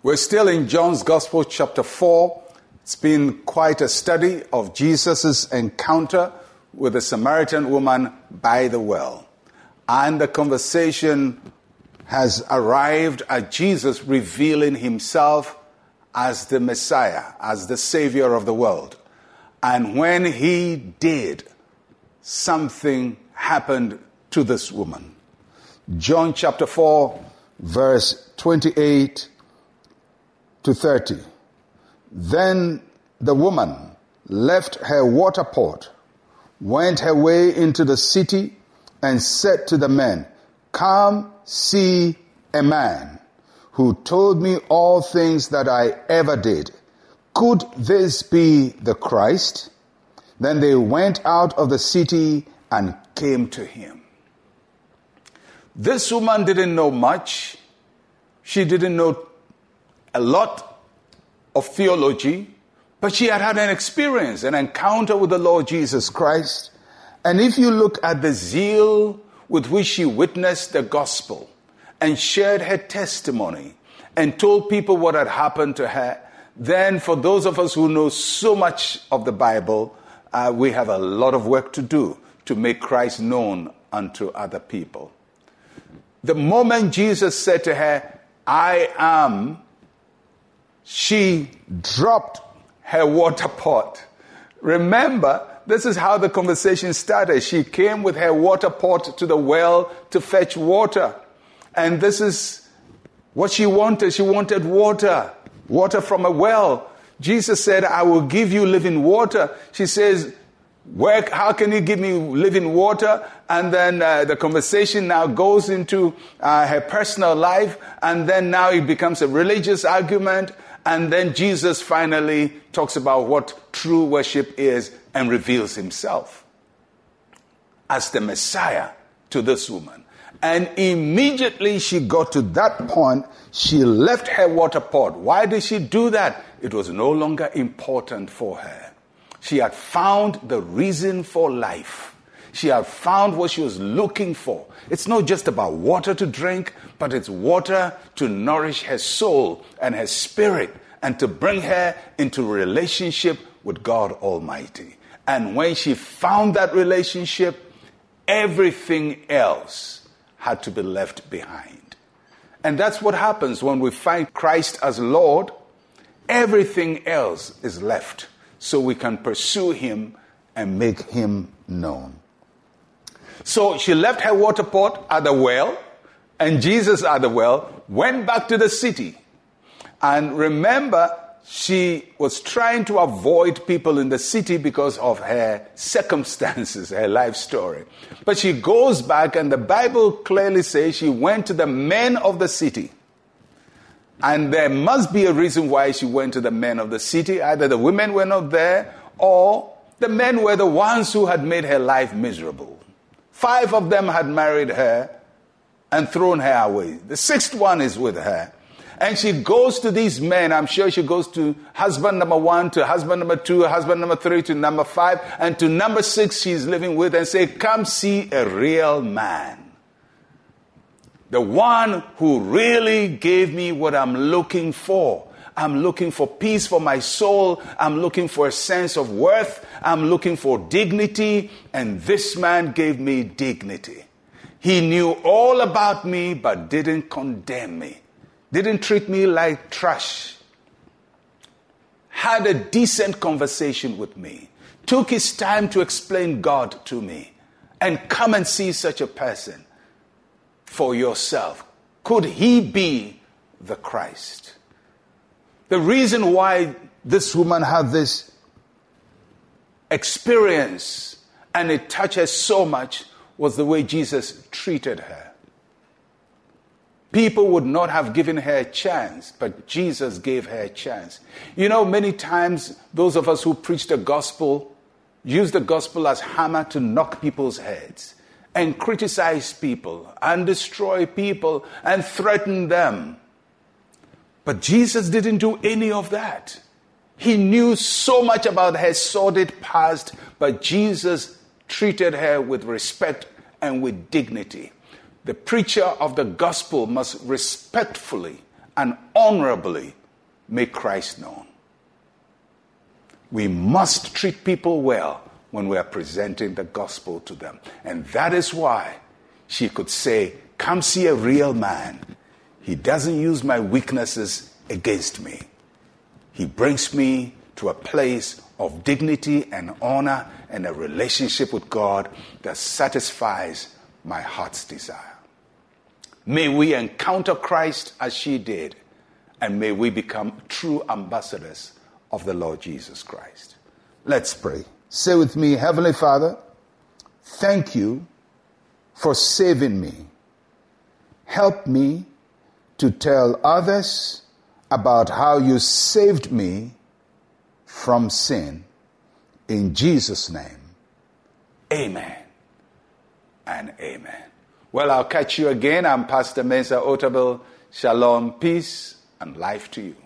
We're still in John's Gospel, chapter 4. It's been quite a study of Jesus' encounter with the Samaritan woman by the well. And the conversation has arrived at Jesus revealing himself as the Messiah, as the Savior of the world. And when he did, something happened to this woman. John chapter 4, verse 28 to 30. Then the woman left her water pot, went her way into the city, and said to the men, Come see a man who told me all things that I ever did. Could this be the Christ? Then they went out of the city and came to him. This woman didn't know much. She didn't know a lot of theology, but she had had an experience, an encounter with the Lord Jesus Christ. And if you look at the zeal with which she witnessed the gospel and shared her testimony and told people what had happened to her, then for those of us who know so much of the Bible, uh, we have a lot of work to do to make Christ known unto other people. The moment Jesus said to her, I am, she dropped her water pot. Remember, this is how the conversation started. She came with her water pot to the well to fetch water. And this is what she wanted. She wanted water, water from a well. Jesus said, I will give you living water. She says, where, how can you give me living water? And then uh, the conversation now goes into uh, her personal life, and then now it becomes a religious argument. And then Jesus finally talks about what true worship is and reveals himself as the Messiah to this woman. And immediately she got to that point, she left her water pot. Why did she do that? It was no longer important for her. She had found the reason for life. She had found what she was looking for. It's not just about water to drink, but it's water to nourish her soul and her spirit and to bring her into relationship with God Almighty. And when she found that relationship, everything else had to be left behind. And that's what happens when we find Christ as Lord. Everything else is left so we can pursue him and make him known. So she left her water pot at the well, and Jesus at the well went back to the city. And remember, she was trying to avoid people in the city because of her circumstances, her life story. But she goes back, and the Bible clearly says she went to the men of the city and there must be a reason why she went to the men of the city. Either the women were not there, or the men were the ones who had made her life miserable. Five of them had married her and thrown her away. The sixth one is with her. And she goes to these men. I'm sure she goes to husband number one, to husband number two, husband number three, to number five, and to number six she's living with and say, come see a real man the one who really gave me what I'm looking for. I'm looking for peace for my soul. I'm looking for a sense of worth. I'm looking for dignity. And this man gave me dignity. He knew all about me, but didn't condemn me, didn't treat me like trash. Had a decent conversation with me, took his time to explain God to me, and come and see such a person for yourself. Could he be the Christ? The reason why this woman had this experience and it touched her so much was the way Jesus treated her. People would not have given her a chance, but Jesus gave her a chance. You know, many times those of us who preach the gospel use the gospel as hammer to knock people's heads and criticize people and destroy people and threaten them. But Jesus didn't do any of that. He knew so much about her sordid past, but Jesus treated her with respect and with dignity. The preacher of the gospel must respectfully and honorably make Christ known. We must treat people well when we are presenting the gospel to them. And that is why she could say, Come see a real man. He doesn't use my weaknesses against me. He brings me to a place of dignity and honor and a relationship with God that satisfies my heart's desire. May we encounter Christ as she did, and may we become true ambassadors of the Lord Jesus Christ. Let's pray. Say with me, Heavenly Father, thank you for saving me. Help me to tell others about how you saved me from sin. In Jesus' name, amen and amen. Well, I'll catch you again. I'm Pastor Mensa Otabil. Shalom, peace, and life to you.